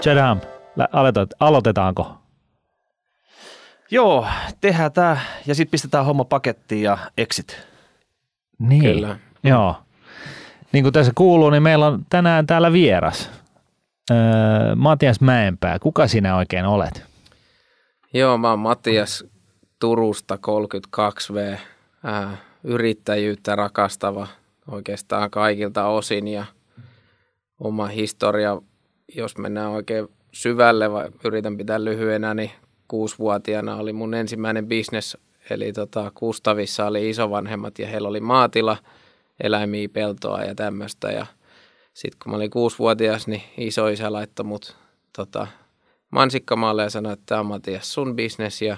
Chadham, aloitetaanko? Joo, tehdään tämä ja sitten pistetään homma pakettiin ja exit. Niin, Kyllä. joo. Niin kuin tässä kuuluu, niin meillä on tänään täällä vieras. Öö, Matias Mäenpää. Kuka sinä oikein olet? Joo, mä oon Matias Turusta 32V. Äh, yrittäjyyttä rakastava oikeastaan kaikilta osin ja oma historia, jos mennään oikein syvälle vai yritän pitää lyhyenä, niin kuusivuotiaana oli mun ensimmäinen bisnes, eli tota, Kustavissa oli isovanhemmat ja heillä oli maatila, eläimiä, peltoa ja tämmöistä. Ja sitten kun mä olin kuusivuotias, niin isoisä laittoi mut tota, mansikkamaalle ja sanoi, että tämä on Matias sun bisnes ja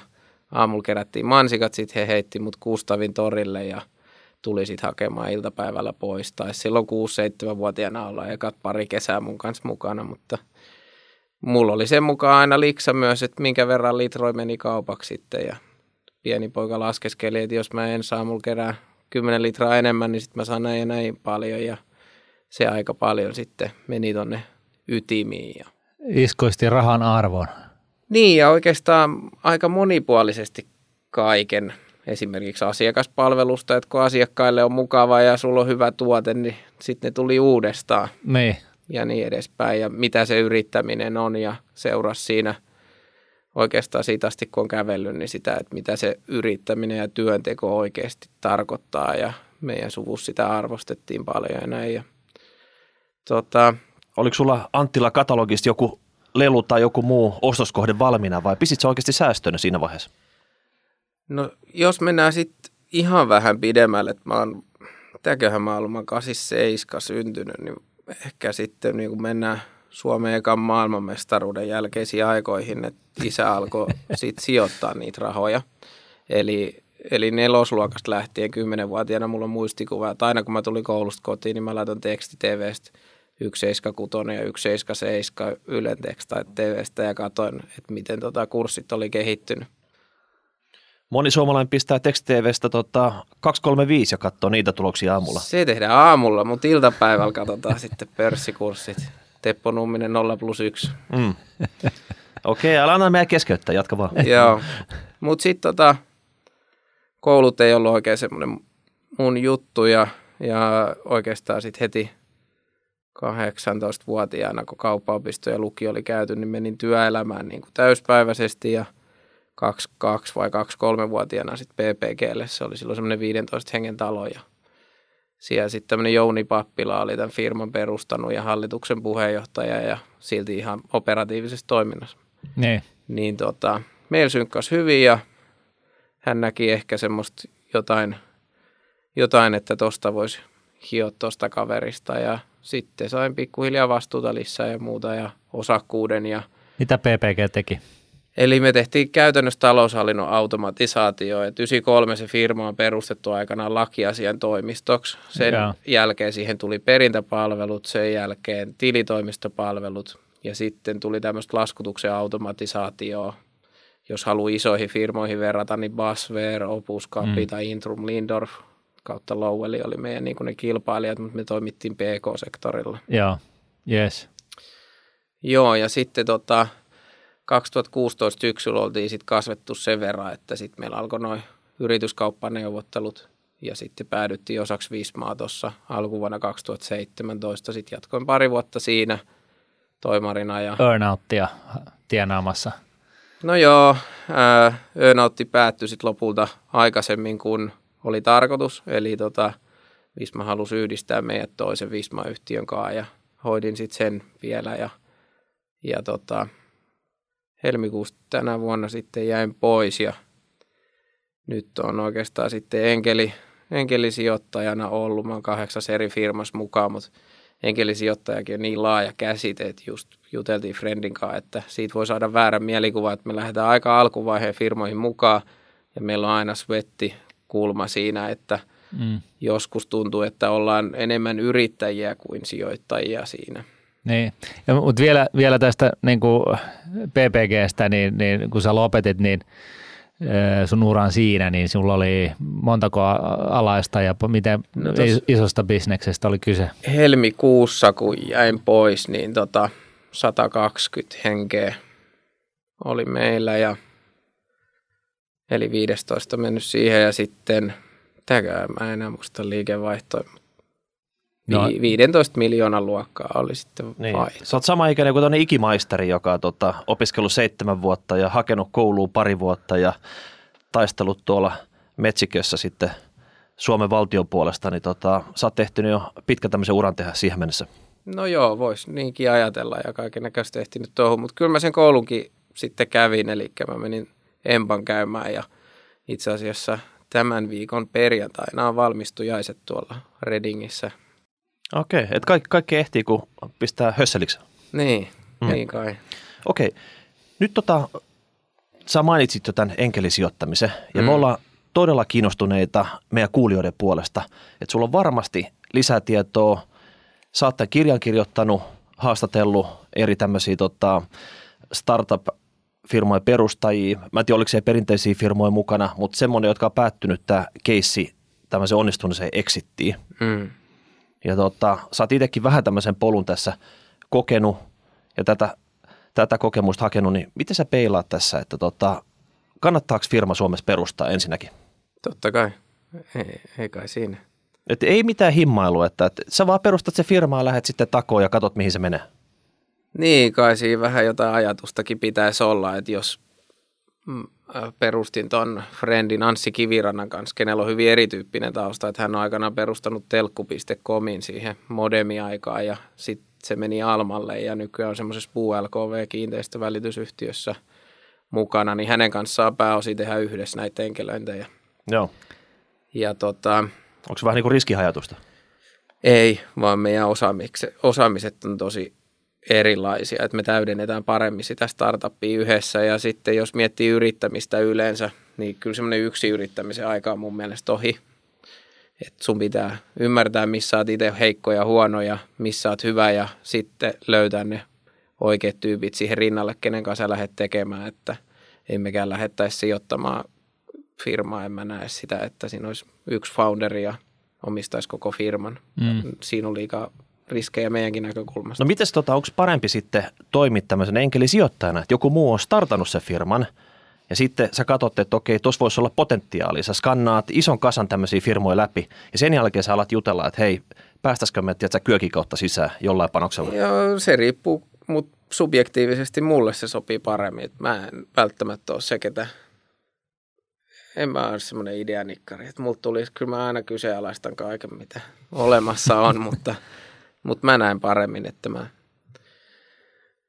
aamulla kerättiin mansikat, sitten he heitti mut Kustavin torille ja tuli sitten hakemaan iltapäivällä pois. Tai silloin 6-7-vuotiaana olla ekat pari kesää mun kanssa mukana, mutta – mulla oli sen mukaan aina liksa myös, että minkä verran litroi meni kaupaksi sitten ja pieni poika laskeskeli, että jos mä en saa mulla kerää 10 litraa enemmän, niin sitten mä saan näin ja näin paljon ja se aika paljon sitten meni tonne ytimiin. Ja... Iskoisti rahan arvon. Niin ja oikeastaan aika monipuolisesti kaiken. Esimerkiksi asiakaspalvelusta, että kun asiakkaille on mukava ja sulla on hyvä tuote, niin sitten ne tuli uudestaan. Niin ja niin edespäin ja mitä se yrittäminen on ja seurasi siinä oikeastaan siitä asti, kun on kävellyt, niin sitä, että mitä se yrittäminen ja työnteko oikeasti tarkoittaa ja meidän suvussa sitä arvostettiin paljon ja näin. Ja, tota, Oliko sulla Anttila katalogista joku lelu tai joku muu ostoskohde valmiina vai pisit sä oikeasti säästönä siinä vaiheessa? No jos mennään sitten ihan vähän pidemmälle, että mä oon, mitäköhän mä oon, mä 87 syntynyt, niin ehkä sitten niin kuin mennään Suomen ekan maailmanmestaruuden jälkeisiin aikoihin, että isä alkoi sit sijoittaa niitä rahoja. Eli, eli nelosluokasta lähtien kymmenenvuotiaana mulla on muistikuva, että aina kun mä tulin koulusta kotiin, niin mä laitan teksti TVstä 176 ja 177 Ylen teksta TVstä ja katsoin, että miten tota kurssit oli kehittynyt. Moni suomalainen pistää tekstitvstä tota 235 ja katsoo niitä tuloksia aamulla. Se tehdään aamulla, mutta iltapäivällä katsotaan sitten pörssikurssit. Teppo Numminen 0 plus 1. Mm. Okei, okay, älä anna meidän keskeyttää, jatka vaan. Joo, mutta sitten tota, koulut ei ollut oikein semmoinen mun juttu ja, ja oikeastaan sitten heti 18-vuotiaana, kun kauppaopisto ja lukio oli käyty, niin menin työelämään niin kuin täyspäiväisesti ja – kaksi, kaksi vai kaksi kolmevuotiaana sitten PPGlle. Se oli silloin semmoinen 15 hengen talo ja siellä sitten tämmöinen Jouni Pappila oli tämän firman perustanut ja hallituksen puheenjohtaja ja silti ihan operatiivisessa toiminnassa. Ne. Niin tota, meillä synkkas hyvin ja hän näki ehkä semmoista jotain, jotain että tosta voisi hioa tuosta kaverista ja sitten sain pikkuhiljaa vastuuta lisää ja muuta ja osakkuuden. Ja Mitä PPG teki? Eli me tehtiin käytännössä taloushallinnon automatisaatio, että 93 se firma on perustettu aikanaan lakiasian toimistoksi. Sen ja. jälkeen siihen tuli perintäpalvelut, sen jälkeen tilitoimistopalvelut ja sitten tuli tämmöistä laskutuksen automatisaatioa. Jos haluaa isoihin firmoihin verrata, niin Basware, Opus Capi mm. tai Intrum Lindorf kautta Lowell oli meidän niin ne kilpailijat, mutta me toimittiin PK-sektorilla. Joo, yes. Joo, ja sitten tota, 2016 syksyllä oltiin sitten kasvettu sen verran, että sitten meillä alkoi noin yrityskauppaneuvottelut ja sitten päädyttiin osaksi Vismaa tuossa alkuvuonna 2017. Sitten jatkoin pari vuotta siinä toimarina. Ja... Earnouttia tienaamassa. No joo, earnoutti päättyi sitten lopulta aikaisemmin kuin oli tarkoitus. Eli tota, Visma halusi yhdistää meidät toisen Visma-yhtiön kanssa ja hoidin sitten sen vielä. Ja, ja tota, helmikuusta tänä vuonna sitten jäin pois ja nyt on oikeastaan sitten enkeli, enkelisijoittajana ollut. Mä oon kahdeksas eri firmassa mukaan, mutta enkelisijoittajakin on niin laaja käsite, että just juteltiin Friendin kanssa, että siitä voi saada väärä mielikuva, että me lähdetään aika alkuvaiheen firmoihin mukaan ja meillä on aina svetti kulma siinä, että mm. joskus tuntuu, että ollaan enemmän yrittäjiä kuin sijoittajia siinä. Niin, ja, mutta vielä, vielä tästä niin kuin PPGstä, niin, niin kun sä lopetit, niin sun uran siinä, niin sulla oli montako alaista ja miten no isosta bisneksestä oli kyse? Helmikuussa, kun jäin pois, niin tota, 120 henkeä oli meillä ja eli 15 mennyt siihen ja sitten, tämäkään mä en enää muista liikevaihtoa, No. 15 miljoonan luokkaa oli sitten niin. vaihto. Sä oot sama ikäinen kuin tuonne ikimaisteri, joka on tota, opiskellut seitsemän vuotta ja hakenut kouluun pari vuotta ja taistellut tuolla Metsikössä sitten Suomen valtion puolesta, niin tota, sä oot tehty jo pitkä tämmöisen uran tehdä siihen mennessä. No joo, voisi niinkin ajatella ja kaiken näköistä ehtinyt tuohon, mutta kyllä mä sen koulunkin sitten kävin, eli mä menin Empan käymään ja itse asiassa tämän viikon perjantaina on valmistujaiset tuolla Redingissä. Okei, että kaikki, kaikki ehtii, kun pistää hösseliksi. Niin, mm. niin kai. Okei, nyt tota, sä mainitsit jo tämän enkelisijoittamisen ja mm. me ollaan todella kiinnostuneita meidän kuulijoiden puolesta, että sulla on varmasti lisätietoa, sä oot kirjan kirjoittanut, haastatellut eri tämmöisiä tota, startup-firmojen perustajia. Mä en tiedä, oliko se perinteisiä firmoja mukana, mutta semmoinen, jotka on päättynyt tämä keissi tämmöisen onnistuneeseen exittiin. Mm. Ja tota, sä oot itsekin vähän tämmöisen polun tässä kokenut ja tätä, tätä kokemusta hakenut, niin miten sä peilaat tässä, että tota, kannattaako firma Suomessa perustaa ensinnäkin? Totta kai, ei, ei kai siinä. Et ei mitään himmailua, että, että sä vaan perustat se firmaa ja lähdet sitten takoon ja katot mihin se menee. Niin, kai siinä vähän jotain ajatustakin pitäisi olla, että jos perustin ton friendin Anssi Kivirannan kanssa, kenellä on hyvin erityyppinen tausta, että hän on aikanaan perustanut telkku.comin siihen modemiaikaan ja sitten se meni Almalle ja nykyään on semmoisessa PULKV-kiinteistövälitysyhtiössä mukana, niin hänen kanssaan pääosin tehdä yhdessä näitä enkelöintejä. Joo. Ja tota, Onko se vähän niin kuin riskihajatusta? Ei, vaan meidän osaamiset on tosi erilaisia, että me täydennetään paremmin sitä startuppia yhdessä ja sitten jos miettii yrittämistä yleensä, niin kyllä semmoinen yksi yrittämisen aika on mun mielestä ohi. että sun pitää ymmärtää, missä oot itse heikko ja huono ja missä oot hyvä ja sitten löytää ne oikeat tyypit siihen rinnalle, kenen kanssa lähdet tekemään, että emmekään lähettäisi sijoittamaan firmaa, en mä näe sitä, että siinä olisi yksi founderi ja omistaisi koko firman. Mm. Siinä on liikaa riskejä meidänkin näkökulmasta. No mites tota, onko parempi sitten toimia tämmöisen enkelisijoittajana, että joku muu on startannut sen firman ja sitten sä katsot, että okei, tuossa voisi olla potentiaalia. Sä skannaat ison kasan tämmöisiä firmoja läpi ja sen jälkeen sä alat jutella, että hei, päästäisikö me tiedätkö, kyökin kautta sisään jollain panoksella? Joo, se riippuu, mutta subjektiivisesti mulle se sopii paremmin. Mä en välttämättä ole se, ketä en mä ole semmoinen ideanikkari, että mulla tulisi, kyllä mä aina kyseenalaistan kaiken, mitä olemassa on, mutta, mutta mä näen paremmin, että mä,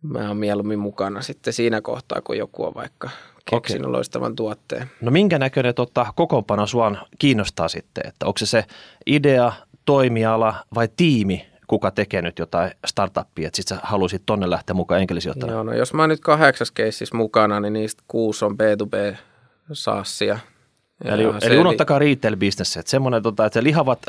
mä oon mieluummin mukana sitten siinä kohtaa, kun joku on vaikka keksinyt okay. loistavan tuotteen. No minkä näköinen tota, kokoonpano sua kiinnostaa sitten, että onko se se idea, toimiala vai tiimi, kuka tekee nyt jotain startuppia, että sitten sä haluaisit tonne lähteä mukaan enkelisijoittana? Joo, no jos mä oon nyt kahdeksas keississä mukana, niin niistä kuusi on B2B saassia Eli, eli unohtakaa retail-bisnes, että semmoinen, tota, että se lihavat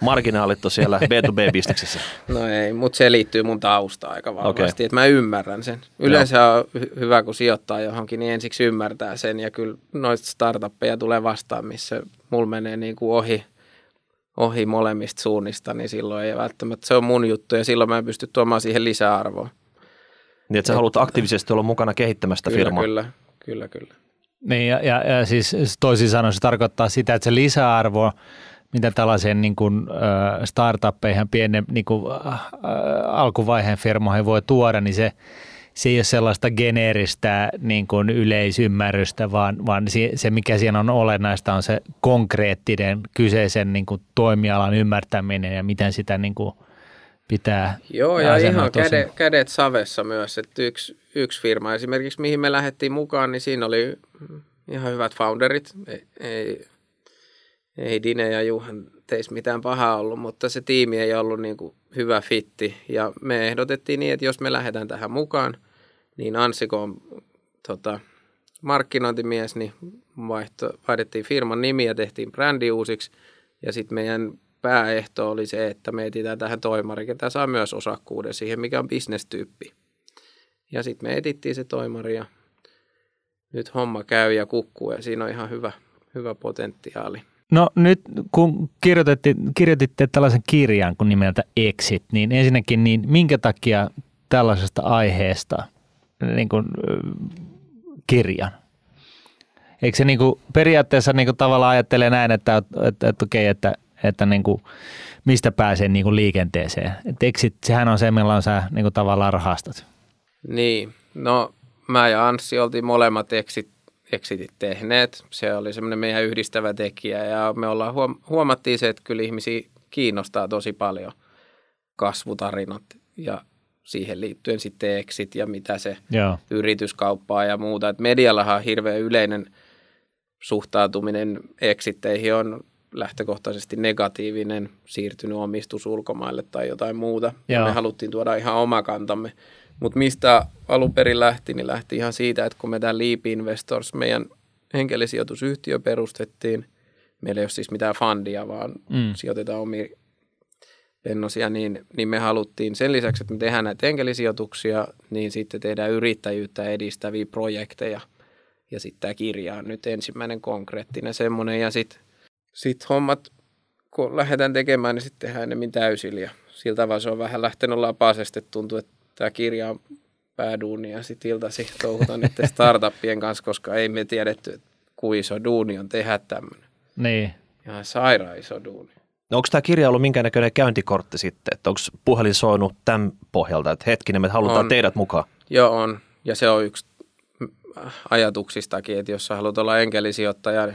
marginaalit on siellä B2B-bisneksessä. No ei, mutta se liittyy mun taustaan aika vahvasti, okay. että mä ymmärrän sen. Yleensä Joo. on hyvä, kun sijoittaa johonkin, niin ensiksi ymmärtää sen ja kyllä noista startuppeja tulee vastaan, missä mulla menee niin kuin ohi, ohi molemmista suunnista, niin silloin ei välttämättä, se on mun juttu ja silloin mä en pysty tuomaan siihen lisäarvoa. Niin, että sä haluat aktiivisesti olla mukana kehittämästä kyllä, firmaa. Kyllä, kyllä, kyllä. Niin, ja, ja, ja siis toisin sanoen se tarkoittaa sitä, että se lisäarvo, mitä tällaiseen niin kuin, äh, startuppeihin, pienen niin kuin, äh, alkuvaiheen firmoihin voi tuoda, niin se, se ei ole sellaista geneeristä niin kuin yleisymmärrystä, vaan, vaan se, mikä siinä on olennaista, on se konkreettinen kyseisen niin kuin, toimialan ymmärtäminen ja miten sitä niin kuin, pitää Joo, ja ihan kädet, kädet savessa myös, että yksi, yksi firma esimerkiksi, mihin me lähdettiin mukaan, niin siinä oli ihan hyvät founderit. Ei, ei, ei Dine ja Juhan teisi mitään pahaa ollut, mutta se tiimi ei ollut niin kuin hyvä fitti. Ja me ehdotettiin niin, että jos me lähdetään tähän mukaan, niin Ansiko on tota, markkinointimies, niin vaihto, vaihdettiin firman nimi ja tehtiin brändi uusiksi. Ja sitten meidän pääehto oli se, että me etsitään tähän toimari, ketä saa myös osakkuuden siihen, mikä on bisnestyyppi. Ja sitten me etittiin se toimari ja nyt homma käy ja kukkuu ja siinä on ihan hyvä, hyvä potentiaali. No nyt kun kirjoititte, tällaisen kirjan kuin nimeltä Exit, niin ensinnäkin niin minkä takia tällaisesta aiheesta niin kuin, kirjan? Eikö se niin kuin, periaatteessa niin kuin, tavallaan ajattelee näin, että, että, että, että okei, että, että niin kuin, mistä pääsee niin kuin, liikenteeseen? Et exit, sehän on se, milloin sä niin kuin, tavallaan rahastat. Niin, no mä ja Anssi oltiin molemmat exit, exitit tehneet. Se oli semmoinen meidän yhdistävä tekijä ja me ollaan huom- huomattiin se, että kyllä ihmisiä kiinnostaa tosi paljon kasvutarinat ja siihen liittyen sitten exit ja mitä se Joo. yrityskauppaa ja muuta. Et mediallahan on hirveän yleinen suhtautuminen exitteihin on lähtökohtaisesti negatiivinen, siirtynyt omistus ulkomaille tai jotain muuta. Joo. Me haluttiin tuoda ihan oma kantamme. Mutta mistä alun perin lähti, niin lähti ihan siitä, että kun me tämä Leap Investors, meidän henkilösijoitusyhtiö perustettiin, meillä ei ole siis mitään fundia, vaan mm. sijoitetaan omi lennosia, niin, niin me haluttiin sen lisäksi, että me tehdään näitä enkelisijoituksia, niin sitten tehdään yrittäjyyttä edistäviä projekteja. Ja sitten tämä kirja on nyt ensimmäinen konkreettinen semmoinen. Ja sitten sit hommat, kun lähdetään tekemään, niin sitten tehdään enemmän täysillä. Ja sillä tavalla se on vähän lähtenyt lapasesti, tuntuu, että tämä kirja on pääduuni ja sitten iltasi touhutaan niiden startuppien kanssa, koska ei me tiedetty, että kuin iso duuni on tehdä tämmöinen. Niin. Ihan sairaan iso duuni. No onko tämä kirja ollut minkä näköinen käyntikortti sitten? Että onko puhelin soinut tämän pohjalta, että hetkinen, me halutaan on. teidät mukaan? Joo, on. Ja se on yksi ajatuksistakin, että jos sä haluat olla enkelisijoittaja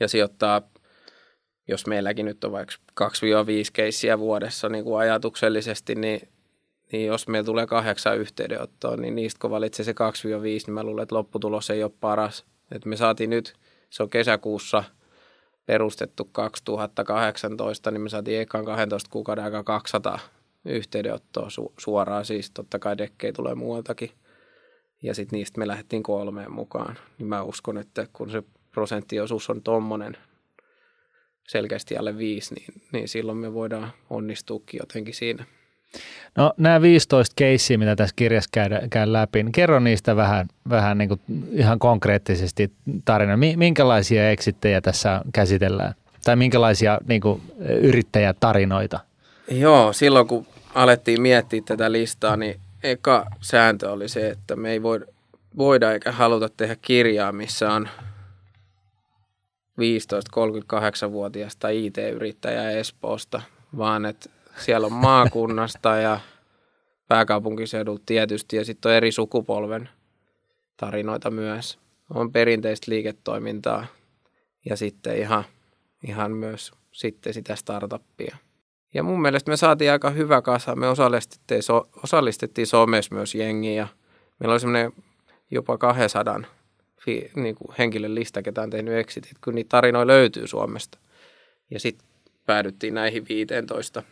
ja sijoittaa, jos meilläkin nyt on vaikka 2-5 keissiä vuodessa niin kuin ajatuksellisesti, niin, niin jos meillä tulee kahdeksan yhteydenottoa, niin niistä kun valitsee se 2-5, niin mä luulen, että lopputulos ei ole paras. Et me saatiin nyt, se on kesäkuussa – perustettu 2018, niin me saatiin ekan 12 kuukauden aika 200 yhteydenottoa su- suoraan, siis totta kai dekkei tulee muualtakin. Ja sitten niistä me lähdettiin kolmeen mukaan. Niin mä uskon, että kun se prosenttiosuus on tommonen selkeästi alle viisi, niin, niin silloin me voidaan onnistuukin jotenkin siinä. No nämä 15 keissiä, mitä tässä kirjassa käydään, käy läpi, niin kerro niistä vähän, vähän niin kuin ihan konkreettisesti tarina. Minkälaisia eksittejä tässä käsitellään? Tai minkälaisia niin kuin, yrittäjätarinoita? Joo, silloin kun alettiin miettiä tätä listaa, niin eka sääntö oli se, että me ei voida, voida eikä haluta tehdä kirjaa, missä on 15-38-vuotiaasta IT-yrittäjää Espoosta, vaan että siellä on maakunnasta ja pääkaupunkiseudulta tietysti ja sitten on eri sukupolven tarinoita myös. On perinteistä liiketoimintaa ja sitten ihan, ihan myös sitten sitä startuppia. Ja mun mielestä me saatiin aika hyvä kasa. Me osallistettiin, so, osallistettiin somessa myös jengiä meillä oli semmoinen jopa 200 fi, niin kuin henkilön lista, ketä on tehnyt exitit, kun niitä tarinoita löytyy Suomesta. Ja sitten päädyttiin näihin 15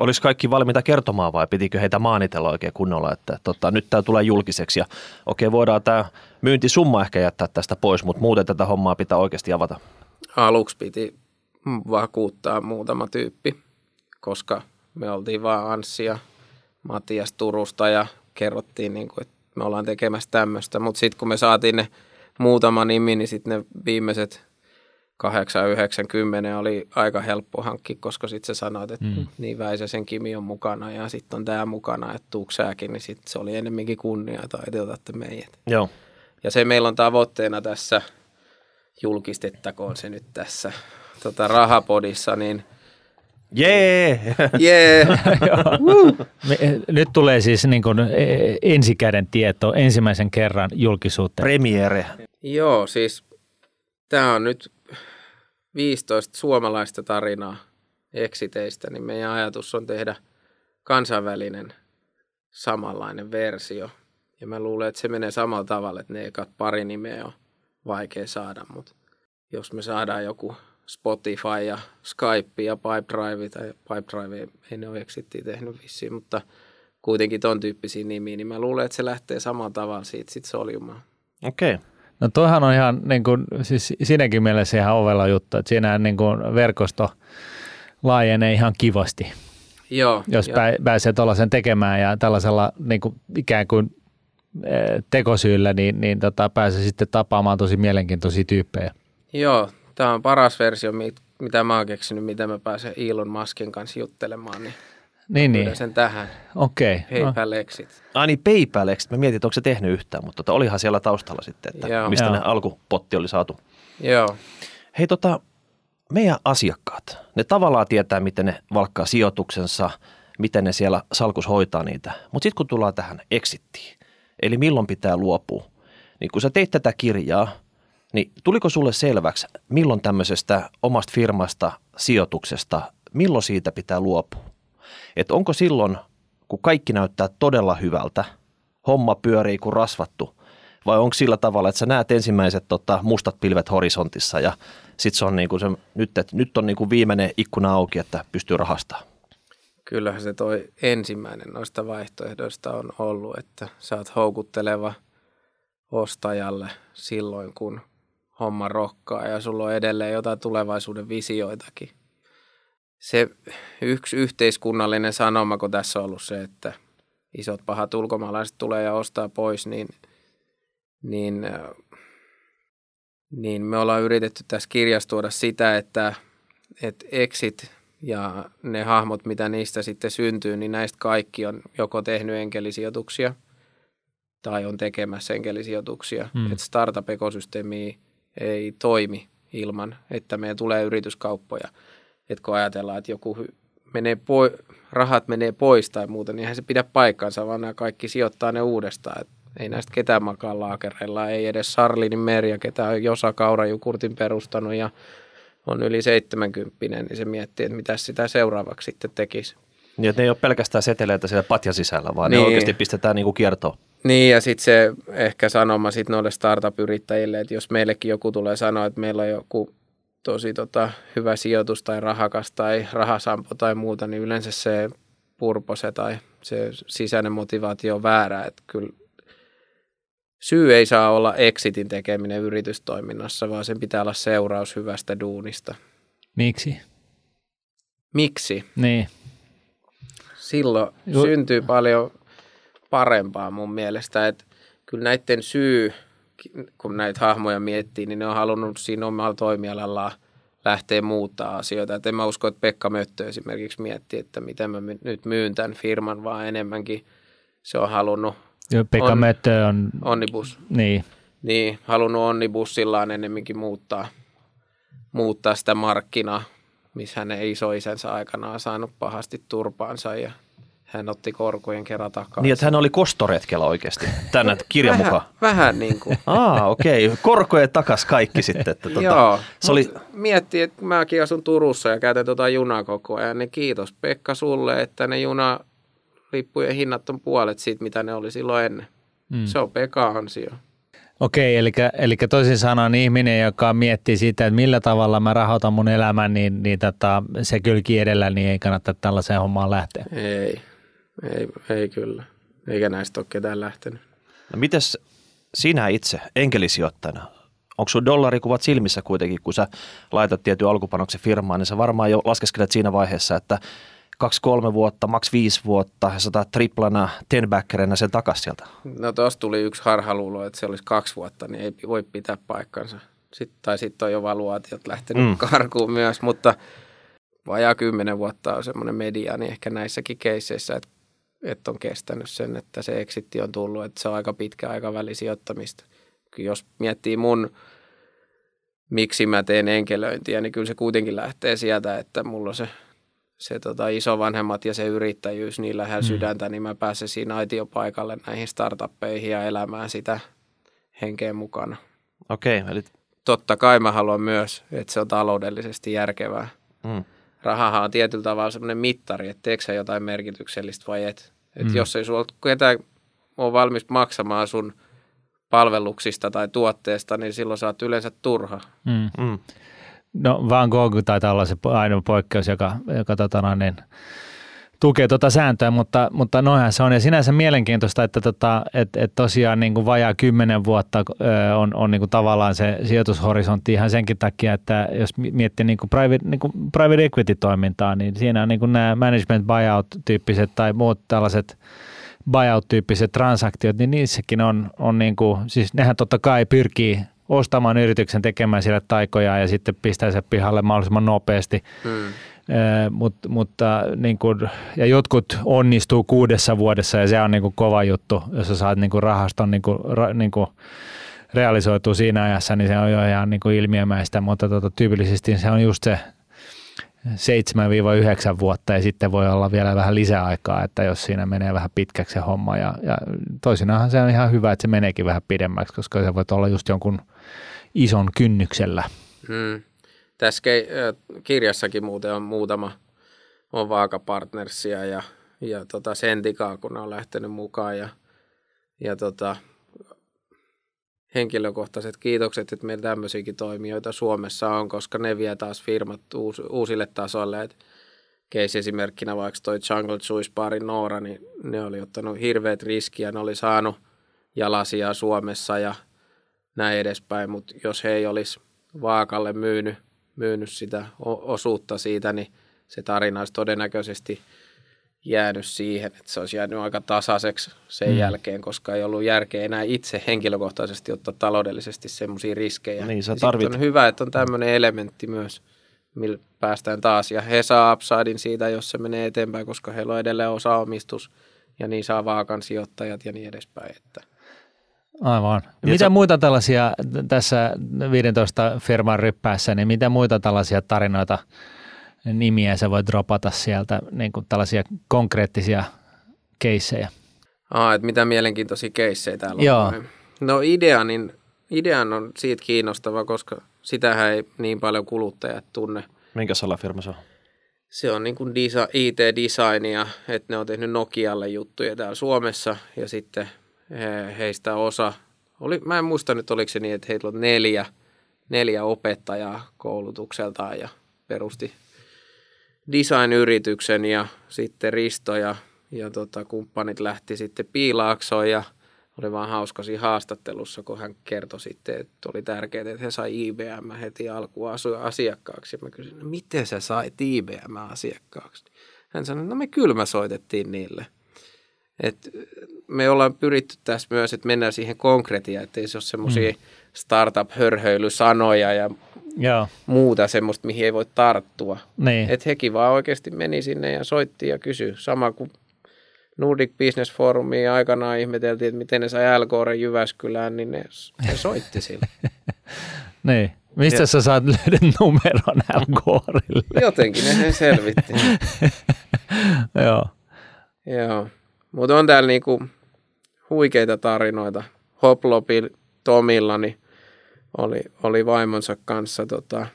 olisi kaikki valmiita kertomaan vai pitikö heitä maanitella oikein kunnolla, että tota, nyt tämä tulee julkiseksi ja okei voidaan tämä myyntisumma ehkä jättää tästä pois, mutta muuten tätä hommaa pitää oikeasti avata. Aluksi piti vakuuttaa muutama tyyppi, koska me oltiin vaan Anssi ja Matias Turusta ja kerrottiin, niin kuin, että me ollaan tekemässä tämmöistä, mutta sitten kun me saatiin ne muutama nimi, niin sitten ne viimeiset 8, 9, 10 oli aika helppo hankki, koska sitten sä sanoit, että mm. niin Väisäsen Kimi on mukana ja sitten on tämä mukana, että tuuks säkin, niin sitten se oli enemmänkin kunnia, tai te otatte meidät. Joo. Ja se meillä on tavoitteena tässä, julkistettakoon se nyt tässä tota, rahapodissa, niin Jee! Jee! Nyt tulee siis niin kuin e, ensikäden tieto ensimmäisen kerran julkisuuteen. Premiere. Joo, siis tämä on nyt 15 suomalaista tarinaa eksiteistä, niin meidän ajatus on tehdä kansainvälinen samanlainen versio. Ja mä luulen, että se menee samalla tavalla, että ne ekat pari nimeä on vaikea saada, mutta jos me saadaan joku Spotify ja Skype ja Pipedrive, tai Pipedrive ei ne ole exittiä tehnyt vissiin, mutta kuitenkin ton tyyppisiä nimiä, niin mä luulen, että se lähtee samalla tavalla siitä sit soljumaan. Okei. Okay. No toihan on ihan niin kuin, siis siinäkin mielessä ihan ovella juttu, että siinä niin kuin verkosto laajenee ihan kivasti. Joo. Jos jo. pääsee tuollaisen tekemään ja tällaisella niin kuin ikään kuin tekosyillä, niin, niin tota, pääsee sitten tapaamaan tosi mielenkiintoisia tyyppejä. Joo, tämä on paras versio, mitä mä oon keksinyt, miten mä pääsen Elon Muskin kanssa juttelemaan. Niin Niin, niin. sen tähän. Okei. Okay. PayPal Exit. Ai niin, PayPal, eikö? Mä mietin, että onko se tehnyt yhtään, mutta tota, olihan siellä taustalla sitten, että Joo. mistä Joo. ne alkupotti oli saatu. Joo. Hei tota, meidän asiakkaat, ne tavallaan tietää, miten ne valkkaa sijoituksensa, miten ne siellä salkus hoitaa niitä. Mutta sitten kun tullaan tähän exittiin, eli milloin pitää luopua, niin kun sä teit tätä kirjaa, niin tuliko sulle selväksi, milloin tämmöisestä omasta firmasta, sijoituksesta, milloin siitä pitää luopua? Että onko silloin, kun kaikki näyttää todella hyvältä, homma pyörii kuin rasvattu, vai onko sillä tavalla, että sä näet ensimmäiset tota, mustat pilvet horisontissa ja sitten se on niinku se, nyt, että nyt on niinku viimeinen ikkuna auki, että pystyy rahastamaan. Kyllähän se toi ensimmäinen noista vaihtoehdoista on ollut, että sä oot houkutteleva ostajalle silloin, kun homma rokkaa ja sulla on edelleen jotain tulevaisuuden visioitakin. Se yksi yhteiskunnallinen sanoma, kun tässä on ollut se, että isot pahat ulkomaalaiset tulee ja ostaa pois, niin, niin, niin me ollaan yritetty tässä kirjassa tuoda sitä, että, että exit ja ne hahmot, mitä niistä sitten syntyy, niin näistä kaikki on joko tehnyt enkelisijoituksia tai on tekemässä enkelisijoituksia. Mm. Mm. Että startup-ekosysteemi ei toimi ilman, että meidän tulee yrityskauppoja. Että kun ajatellaan, että joku menee poi- rahat menee pois tai muuta, niin eihän se pidä paikkansa, vaan nämä kaikki sijoittaa ne uudestaan. Et ei näistä ketään makaa laakereilla, ei edes Sarlinin Merja, ketä on Josa Kaurajukurtin perustanut ja on yli 70, niin se miettii, että mitä sitä seuraavaksi sitten tekisi. Niin, että ne ei ole pelkästään seteleitä siellä patjan sisällä, vaan niin. Niin. ne oikeasti pistetään niinku kiertoon. Niin ja sitten se ehkä sanoma sitten noille startup-yrittäjille, että jos meillekin joku tulee sanoa, että meillä on joku tosi tota, hyvä sijoitus tai rahakas tai rahasampo tai muuta, niin yleensä se purpose tai se sisäinen motivaatio on väärä. Että kyllä syy ei saa olla exitin tekeminen yritystoiminnassa, vaan sen pitää olla seuraus hyvästä duunista. Miksi? Miksi? Niin. silloin Ju- syntyy paljon parempaa mun mielestä, että kyllä näiden syy, kun näitä hahmoja miettii, niin ne on halunnut siinä omalla toimialallaan lähteä muuttaa asioita. Et en mä usko, että Pekka Möttö esimerkiksi miettii, että miten mä nyt myyn tämän firman, vaan enemmänkin se on halunnut Joo, Pekka On. Möttö on, onnibus, niin, niin halunnut onnibussillaan ennemminkin muuttaa, muuttaa sitä markkinaa, missä hänen isoisänsä aikanaan saanut pahasti turpaansa ja hän otti korkojen kerran takaisin. Niin, että hän oli kostoretkellä oikeasti tänne kirjan vähän, mukaan. vähän niin kuin. Aa, okei. Okay. Korkojen takas kaikki sitten. Että tuota, Joo, se oli, miettii, että mäkin asun Turussa ja käytän tuota junaa koko ajan, niin kiitos Pekka sulle, että ne junalippujen hinnat on puolet siitä, mitä ne oli silloin ennen. Mm. Se on Pekka ansio. Okei, eli, eli toisin sanoen ihminen, joka miettii sitä, että millä tavalla mä rahoitan mun elämän, niin, niin tota, se kylki edellä, niin ei kannata tällaiseen hommaan lähteä. Ei, ei, ei kyllä. Eikä näistä ole ketään lähtenyt. no mites sinä itse enkelisijoittajana, onko sun dollarikuvat silmissä kuitenkin, kun sä laitat tietyn alkupanoksen firmaan, niin sä varmaan jo laskeskelet siinä vaiheessa, että kaksi, kolme vuotta, maks viisi vuotta, ja sata triplana, tenbackerina sen takas sieltä. No tuossa tuli yksi harhaluulo, että se olisi kaksi vuotta, niin ei voi pitää paikkansa. Sitten, tai sitten on jo valuaatiot lähtenyt mm. karkuun myös, mutta vajaa kymmenen vuotta on semmoinen media, niin ehkä näissäkin keisseissä, että, että on kestänyt sen, että se exitti on tullut, että se on aika pitkä aikaväli sijoittamista. Jos miettii mun, miksi mä teen enkelöintiä, niin kyllä se kuitenkin lähtee sieltä, että mulla on se, se tota isovanhemmat ja se yrittäjyys, niin lähellä Mm. sydäntä, niin mä pääsen siinä aitiopaikalle näihin startuppeihin ja elämään sitä henkeä mukana. Okei, eli Totta kai mä haluan myös, että se on taloudellisesti järkevää. mm, Rahahan on tietyllä tavalla semmoinen mittari, että teekö sä jotain merkityksellistä vai et. Et Mm. Jos ei sulla ketään ole valmis maksamaan sun palveluksista tai tuotteesta, niin silloin sä oot yleensä turha. Mm. mm. No Van Gogh taitaa olla se ainoa poikkeus, joka, joka tota, noin, niin, tukee tuota sääntöä, mutta, mutta noinhan se on. Ja sinänsä mielenkiintoista, että tota, et, et tosiaan niin kuin vajaa kymmenen vuotta on, on niin kuin tavallaan se sijoitushorisontti ihan senkin takia, että jos mi- miettii niin kuin private, niin kuin private equity-toimintaa, niin siinä on niin kuin nämä management buyout-tyyppiset tai muut tällaiset buyout-tyyppiset transaktiot, niin niissäkin on, on niin kuin, siis nehän totta kai pyrkii ostamaan yrityksen tekemään sille taikoja ja sitten pistää se pihalle mahdollisimman nopeasti. Mm. Mut, mutta niin kuin, ja jotkut onnistuu kuudessa vuodessa ja se on niin kova juttu, jos sä saat niin rahaston niin kuin, ra, niin kuin realisoituu siinä ajassa, niin se on jo ihan niin ilmiömäistä, mutta tota, tyypillisesti se on just se 7-9 vuotta ja sitten voi olla vielä vähän lisäaikaa, että jos siinä menee vähän pitkäksi se homma ja, ja toisinaanhan se on ihan hyvä, että se meneekin vähän pidemmäksi, koska se voi olla just jonkun ison kynnyksellä. Hmm. Tässä kirjassakin muuten on muutama on vaakapartnersia ja, ja tota Sentikaa, kun on lähtenyt mukaan ja, ja tota, henkilökohtaiset kiitokset, että meillä tämmöisiäkin toimijoita Suomessa on, koska ne vie taas firmat uus, uusille tasoille. Et case-esimerkkinä vaikka toi Jungle Juice Barin Noora, niin ne oli ottanut hirveät riskiä, ne oli saanut jalasia Suomessa ja näin edespäin, mutta jos he ei olisi Vaakalle myynyt, myynyt sitä osuutta siitä, niin se tarina olisi todennäköisesti – jäänyt siihen, että se olisi jäänyt aika tasaiseksi sen mm. jälkeen, koska ei ollut järkeä enää itse henkilökohtaisesti ottaa taloudellisesti semmoisia riskejä. Niin, sä tarvit... on hyvä, että on tämmöinen elementti myös, millä päästään taas. Ja he saa upsidein siitä, jos se menee eteenpäin, koska heillä on edelleen osaomistus ja niin saa vaakan sijoittajat ja niin edespäin. Että. Aivan. Mitä sä... muita tällaisia tässä 15 firman ryppäässä, niin mitä muita tällaisia tarinoita – nimiä sä voit dropata sieltä niin kuin tällaisia konkreettisia keissejä. Aa, että mitä mielenkiintoisia keissejä täällä Joo. on. No idea, niin idean on siitä kiinnostava, koska sitähän ei niin paljon kuluttajat tunne. Minkä salafirma se on? Se on niin kuin IT-designia, että ne on tehnyt Nokialle juttuja täällä Suomessa ja sitten heistä osa, oli, mä en muista nyt oliko se niin, että heillä on neljä, neljä opettajaa koulutukseltaan ja perusti design-yrityksen ja sitten Risto ja, ja tota, kumppanit lähti sitten Piilaaksoon ja oli vaan hauska siinä haastattelussa, kun hän kertoi sitten, että oli tärkeää, että he sai IBM heti alkuun asiakkaaksi. Ja mä kysyin, no miten sä sait IBM asiakkaaksi? Hän sanoi, no me kyllä soitettiin niille. Et me ollaan pyritty tässä myös, että mennään siihen konkretiaan, ettei se ole semmoisia mm. startup-hörhöilysanoja ja Joo. muuta semmoista, mihin ei voi tarttua. Niin. Että hekin vaan oikeasti meni sinne ja soitti ja kysyi. Sama kuin Nordic Business Forumia aikanaan ihmeteltiin, että miten ne sai LKR Jyväskylään, niin ne, ne soitti sille. niin. Mistä ja. sä saat löydä numeron LKRille? Jotenkin ne sen selvitti. Joo. Joo. Mutta on täällä niinku huikeita tarinoita. Hoplopil Tomilla, niin oli, oli vaimonsa kanssa tota,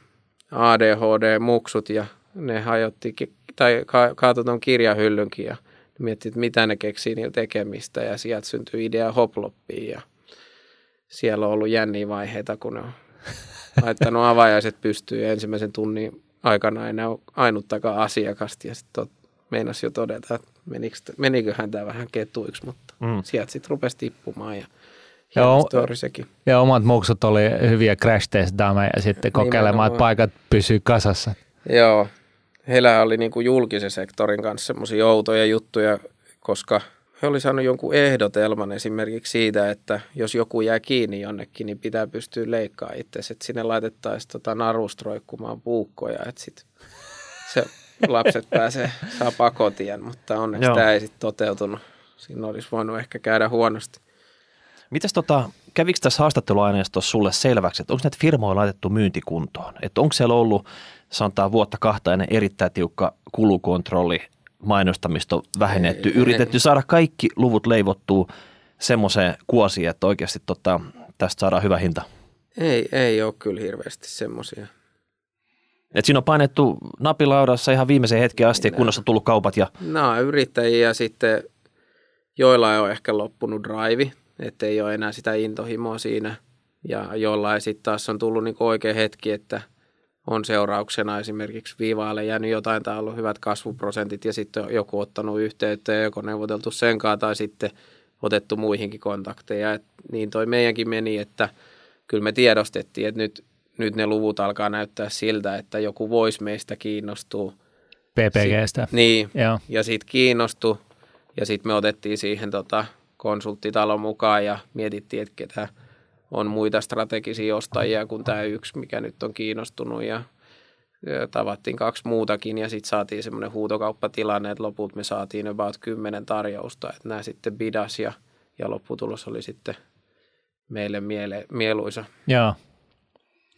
ADHD-muksut ja ne hajotti tai ka, kaatoi tuon kirjahyllynkin ja mietti, että mitä ne keksii niillä tekemistä ja sieltä syntyi idea hoploppiin ja siellä on ollut jänniä vaiheita, kun ne on laittanut avajaiset pystyyn ja ensimmäisen tunnin aikana ei ole ainuttakaan asiakasta ja sitten meinasi jo todeta, että meniköhän tämä vähän ketuiksi, mutta mm. sieltä sitten rupesi tippumaan ja Joo, sekin. Ja omat muksut oli hyviä crash test ja sitten kokeilemaan, että paikat pysyy kasassa. Joo, heillä oli niin kuin julkisen sektorin kanssa semmoisia outoja juttuja, koska he oli saanut jonkun ehdotelman esimerkiksi siitä, että jos joku jää kiinni jonnekin, niin pitää pystyä leikkaamaan itse, että sinne laitettaisiin tota narustroikkumaan puukkoja, että sit se lapset pääsee, saa pakotien, mutta onneksi Joo. tämä ei sitten toteutunut. Siinä olisi voinut ehkä käydä huonosti. Mitäs tota, kävikö tässä haastatteluaineistossa sulle selväksi, että onko näitä firmoja laitettu myyntikuntoon? Että onko siellä ollut, sanotaan vuotta kahta ennen erittäin tiukka kulukontrolli, mainostamista vähennetty, ei, yritetty ei. saada kaikki luvut leivottua semmoiseen kuosiin, että oikeasti tota, tästä saadaan hyvä hinta? Ei, ei ole kyllä hirveästi semmoisia. Et siinä on painettu napilaudassa ihan viimeiseen hetken asti, no. kunnossa tullut kaupat. Ja... No, yrittäjiä sitten, joilla ei ole ehkä loppunut drive, että ei ole enää sitä intohimoa siinä. Ja jollain sitten taas on tullut niin oikea hetki, että on seurauksena esimerkiksi viivaalle jäänyt jotain tai ollut hyvät kasvuprosentit ja sitten joku ottanut yhteyttä ja joko neuvoteltu senkaan tai sitten otettu muihinkin kontakteja. Et niin toi meidänkin meni, että kyllä me tiedostettiin, että nyt, nyt ne luvut alkaa näyttää siltä, että joku voisi meistä kiinnostua. PPGstä. Sit, niin, Joo. ja sitten kiinnostui ja sitten me otettiin siihen tota, konsulttitalon mukaan ja mietittiin, että ketä on muita strategisia ostajia kuin tämä yksi, mikä nyt on kiinnostunut ja tavattiin kaksi muutakin ja sitten saatiin semmoinen huutokauppatilanne, että loput me saatiin about kymmenen tarjousta, että nämä sitten bidas ja, ja lopputulos oli sitten meille miele, mieluisa. Joo.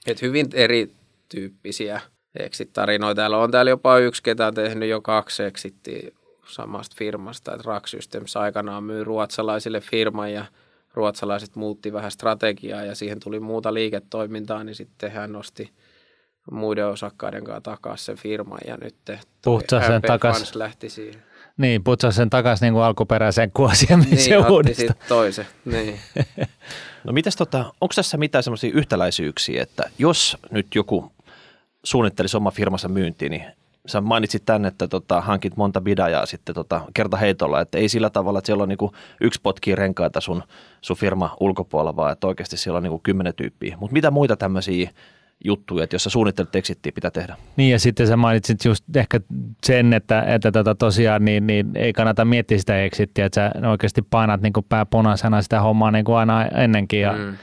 Et hyvin erityyppisiä exit-tarinoita. Täällä on täällä jopa yksi, ketä on tehnyt jo kaksi exittiä samasta firmasta. Että Rack Systems aikanaan myy ruotsalaisille firman ja ruotsalaiset muutti vähän strategiaa ja siihen tuli muuta liiketoimintaa, niin sitten hän nosti muiden osakkaiden kanssa takaisin sen firman ja nyt sen takaisin. lähti siihen. Niin, putsasi sen takaisin niin kuin alkuperäiseen kuosien niin, uudista. toisen, niin. no mitäs tota, onko tässä mitään semmoisia yhtäläisyyksiä, että jos nyt joku suunnittelisi oma firmansa myyntiin, niin sä mainitsit tänne, että tota, hankit monta bidajaa sitten tota, kerta heitolla, että ei sillä tavalla, että siellä on niinku yksi potki renkaita sun, sun firma ulkopuolella, vaan että oikeasti siellä on niinku kymmenen tyyppiä. Mutta mitä muita tämmöisiä juttuja, että jos sä suunnittelet exittiä, pitää tehdä. Niin ja sitten sä mainitsit just ehkä sen, että, että tota tosiaan niin, niin ei kannata miettiä sitä exittiä, että sä oikeasti painat niin kuin pää punaisena sitä hommaa niin kuin aina ennenkin ja, mm.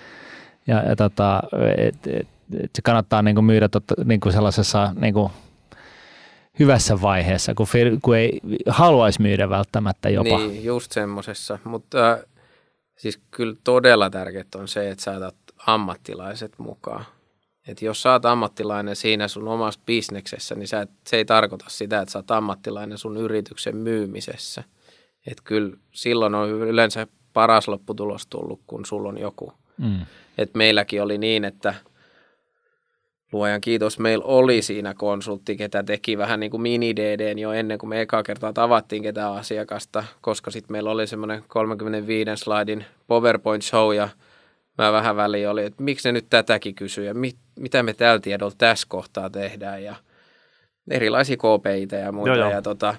ja, ja tota, et, et, et se kannattaa niin kuin myydä totta, niin kuin sellaisessa niin kuin hyvässä vaiheessa, kun, kun ei haluaisi myydä välttämättä jopa. Niin, just semmoisessa, mutta äh, siis kyllä todella tärkeää on se, että sä ammattilaiset mukaan että jos sä oot ammattilainen siinä sun omassa bisneksessä, niin sä et, se ei tarkoita sitä, että sä oot ammattilainen sun yrityksen myymisessä. Että kyllä silloin on yleensä paras lopputulos tullut, kun sulla on joku. Mm. Et meilläkin oli niin, että luojan kiitos, meillä oli siinä konsultti, ketä teki vähän niin kuin mini DD jo ennen kuin me eka kertaa tavattiin ketään asiakasta, koska sitten meillä oli semmoinen 35 slaidin PowerPoint show ja – mä vähän väliin oli, että miksi ne nyt tätäkin kysyy ja mit, mitä me tällä tiedolla tässä kohtaa tehdään ja erilaisia KPItä ja muuta. Joo, joo. Ja, tota,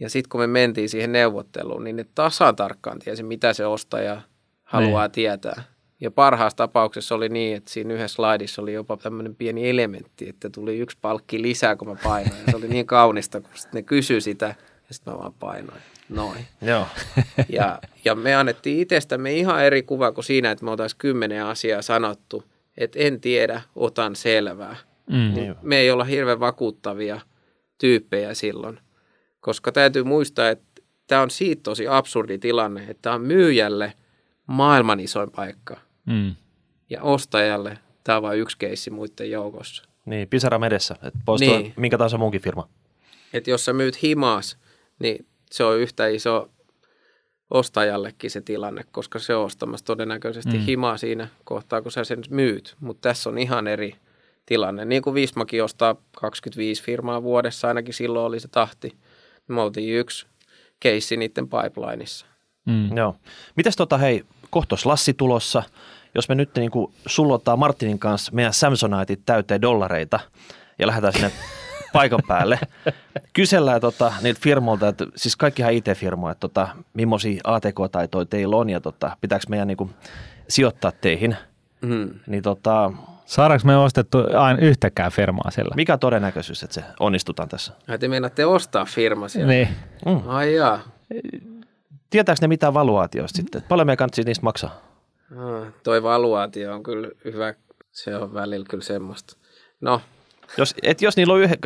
ja sitten kun me mentiin siihen neuvotteluun, niin ne tasan tarkkaan tiesi, mitä se ostaja haluaa niin. tietää. Ja parhaassa tapauksessa oli niin, että siinä yhdessä slaidissa oli jopa tämmöinen pieni elementti, että tuli yksi palkki lisää, kun mä painoin. Ja se oli niin kaunista, kun ne kysyi sitä, ja sitten mä vaan painoin. Noin. Joo. Ja, ja me annettiin itsestämme ihan eri kuva kuin siinä, että me oltaisiin kymmenen asiaa sanottu, että en tiedä, otan selvää. Mm. Niin me ei olla hirveän vakuuttavia tyyppejä silloin, koska täytyy muistaa, että tämä on siitä tosi absurdi tilanne, että tämä on myyjälle maailman isoin paikka mm. ja ostajalle tämä on vain yksi keissi muiden joukossa. Niin, pisara medessä, että niin. minkä tahansa muunkin firma. Että jos sä myyt himas, niin se on yhtä iso ostajallekin se tilanne, koska se on ostamassa todennäköisesti mm. himaa siinä kohtaa, kun sä sen myyt. Mutta tässä on ihan eri tilanne. Niin kuin Vismakin ostaa 25 firmaa vuodessa, ainakin silloin oli se tahti. Me oltiin yksi keissi niiden pipelineissa. Mm. Joo. Mitäs tota, hei, kohtos Lassi tulossa. Jos me nyt niin kuin sullottaa Martinin kanssa meidän Samsoniteit täyteen dollareita ja lähdetään sinne paikan päälle. Kysellään tota, niiltä firmoilta, että siis kaikkihan IT-firmoja, että tota, millaisia ATK-taitoja teillä on ja tota, pitääkö meidän niin sijoittaa teihin. Mm. Niin tota, Saadaanko me ostettu aina yhtäkään firmaa sillä? Mikä todennäköisyys, että se onnistutaan tässä? Te meinaatte ostaa firma siellä? Niin. Mm. Ai jaa. Tietääkö ne mitään valuaatiosta sitten? Paljon me kannattaa niistä maksaa? Ah, toi valuaatio on kyllä hyvä. Se on välillä kyllä semmoista. No, jos, et jos niillä on yhden,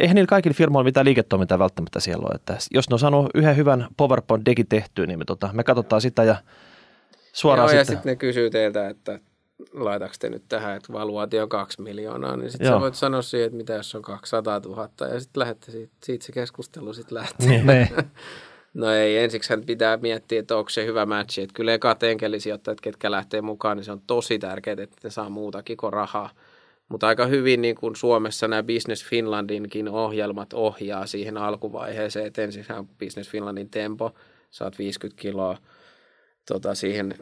eihän niillä kaikilla firmoilla mitään liiketoimintaa välttämättä siellä ole. Että jos ne on saanut yhden hyvän PowerPoint-degin tehtyä, niin me, tota, me katsotaan sitä ja suoraan Joo, sitten. ja sitten ne kysyy teiltä, että laitaks te nyt tähän, että valuaatio on kaksi miljoonaa, niin sitten sä voit sanoa siihen, että mitä jos on 200 000, ja sitten lähdette siitä, siitä se keskustelu sitten lähtee. Niin. niin. no ei, ensiksi pitää miettiä, että onko se hyvä matchi, että kyllä ekat enkelisijoittajat, ketkä lähtee mukaan, niin se on tosi tärkeää, että ne saa muutakin kuin rahaa. Mutta aika hyvin niin kuin Suomessa nämä Business Finlandinkin ohjelmat ohjaa siihen alkuvaiheeseen, että ensin Business Finlandin tempo, saat 50 kiloa tota, siihen.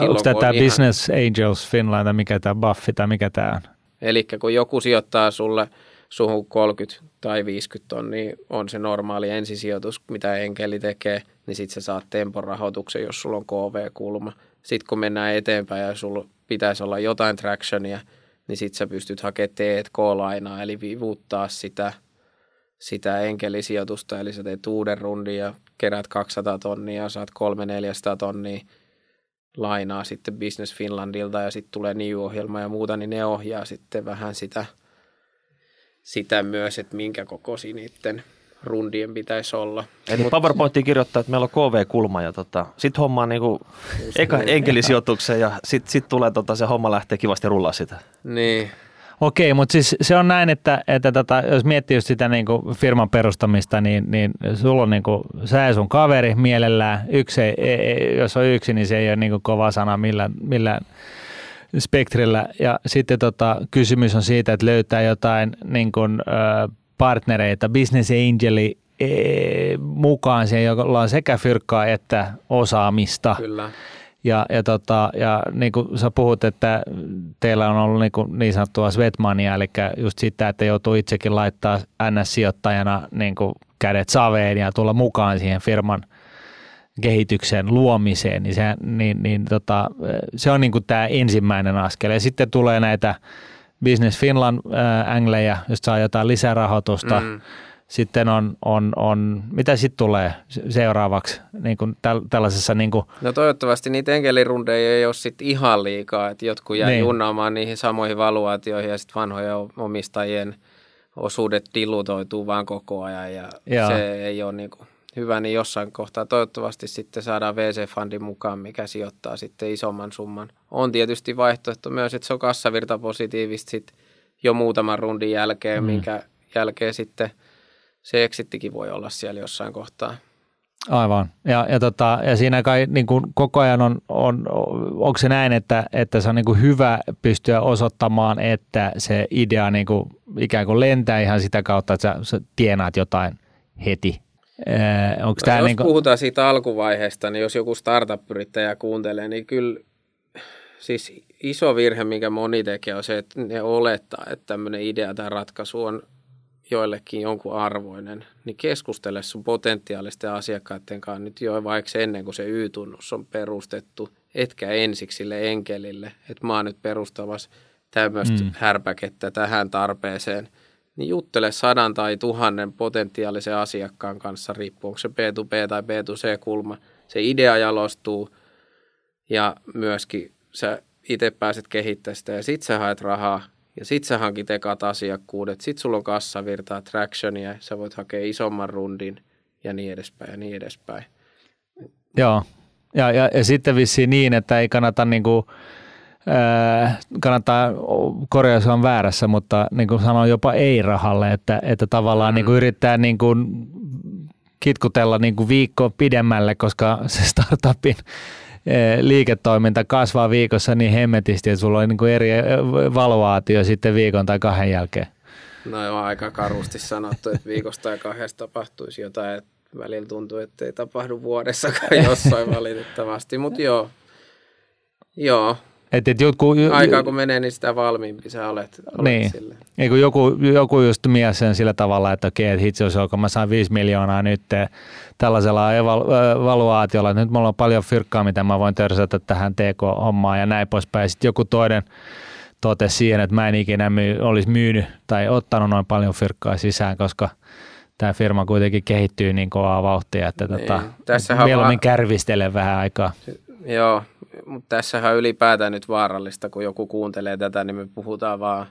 Onko tämä ihan... Business Angels Finland, mikä tämä Buffy tai mikä tämä on? Eli kun joku sijoittaa sulle suhun 30 tai 50 tonnia on se normaali ensisijoitus, mitä enkeli tekee, niin sitten sä saat tempon rahoituksen, jos sulla on KV-kulma. Sitten kun mennään eteenpäin ja sulla pitäisi olla jotain tractionia, niin sitten sä pystyt hakemaan T&K-lainaa, eli vivuuttaa sitä, sitä enkelisijoitusta, eli sä teet uuden rundin ja kerät 200 tonnia ja saat 300-400 tonnia lainaa sitten Business Finlandilta ja sitten tulee New-ohjelma ja muuta, niin ne ohjaa sitten vähän sitä, sitä myös, että minkä kokoisia niiden rundien pitäisi olla. Eli Mut, PowerPointiin kirjoittaa, että meillä on KV-kulma ja tota, sitten hommaa niinku eka niin. enkelisijoituksen ja sitten sit tulee tota, se homma lähtee kivasti rullaa sitä. Niin. Okei, mutta siis se on näin, että, että tota, jos miettii just sitä niin kuin firman perustamista, niin, niin sulla on niin kuin, sä ja sun kaveri mielellään. Yksi ei, ei, jos on yksi, niin se ei ole niin kuin kova sana millään, millään spektrillä. Ja sitten tota, kysymys on siitä, että löytää jotain niin kuin, ö, partnereita, business angeli e, mukaan siihen, jolla on sekä fyrkkaa että osaamista. Kyllä. Ja, ja, tota, ja niin kuin sä puhut, että teillä on ollut niin, kuin niin sanottua svetmania, eli just sitä, että joutuu itsekin laittaa NS-sijoittajana niin kuin kädet saveen ja tulla mukaan siihen firman kehityksen luomiseen, niin se, niin, niin tota, se on niin kuin tämä ensimmäinen askel. Ja sitten tulee näitä Business Finland äh, jos saa jotain lisärahoitusta, mm sitten on, on, on mitä sitten tulee seuraavaksi niin kuin täl, tällaisessa? Niin kuin... No toivottavasti niitä enkelirundeja ei ole sitten ihan liikaa, että jotkut jää niin. junnaamaan niihin samoihin valuaatioihin ja sitten vanhojen omistajien osuudet dilutoituu vaan koko ajan ja Joo. se ei ole niin kuin hyvä, niin jossain kohtaa toivottavasti sitten saadaan VC-fundin mukaan, mikä sijoittaa sitten isomman summan. On tietysti vaihtoehto myös, että se on kassavirta positiivista sitten jo muutaman rundin jälkeen, mm. minkä jälkeen sitten – se exittikin voi olla siellä jossain kohtaa. Aivan. Ja, ja, tota, ja siinä kai niin kuin koko ajan on, on, onko se näin, että, että se on niin kuin hyvä pystyä osoittamaan, että se idea niin kuin ikään kuin lentää ihan sitä kautta, että sä, sä tienaat jotain heti. Äh, onko no, tämä jos niin kuin... puhutaan siitä alkuvaiheesta, niin jos joku startup-yrittäjä kuuntelee, niin kyllä siis iso virhe, mikä moni tekee, on se, että ne olettaa, että tämmöinen idea tai ratkaisu on joillekin jonkun arvoinen, niin keskustele sun potentiaalisten asiakkaiden kanssa nyt jo vaikka ennen kuin se Y-tunnus on perustettu, etkä ensiksi sille enkelille, että mä oon nyt perustamassa tämmöistä mm. härpäkettä tähän tarpeeseen, niin juttele sadan tai tuhannen potentiaalisen asiakkaan kanssa, riippuu onko se B2B tai B2C-kulma. Se idea jalostuu ja myöskin sä itse pääset kehittämään sitä ja sit sä haet rahaa ja sit sä hankit ekat asiakkuudet, sit sulla on kassavirtaa, tractionia, sä voit hakea isomman rundin ja niin edespäin ja niin edespäin. Joo, ja, ja, ja sitten vissiin niin, että ei kannata niinku, kannattaa korjaus on väärässä, mutta niin kuin sanoin jopa ei-rahalle, että, että tavallaan mm. niin kuin yrittää niin kuin kitkutella niin kuin viikkoa pidemmälle, koska se startupin Eh, liiketoiminta kasvaa viikossa niin hemmetisti, että sulla on niin kuin eri valuaatio sitten viikon tai kahden jälkeen. No joo, aika karusti sanottu, että viikosta tai kahdesta tapahtuisi jotain, että välillä tuntuu, että ei tapahdu vuodessakaan jossain valitettavasti, mutta joo, joo, et, et joku, Aikaa kun menee, niin sitä valmiimpi sä olet, olet niin. sille. Ei, kun joku, joku just mies sen sillä tavalla, että okei, että hitsi olisi kun mä saan 5 miljoonaa nyt tällaisella evaluaatiolla, että nyt mulla on paljon fyrkkaa, mitä mä voin törsätä tähän TK-hommaan ja näin poispäin. Sitten joku toinen totesi siihen, että mä en ikinä myy, olisi myynyt tai ottanut noin paljon fyrkkaa sisään, koska tämä firma kuitenkin kehittyy niin kovaa vauhtia, että niin. tota, mieluummin va- kärvistelen vähän aikaa. Joo, mutta tässähän on ylipäätään nyt vaarallista, kun joku kuuntelee tätä, niin me puhutaan vaan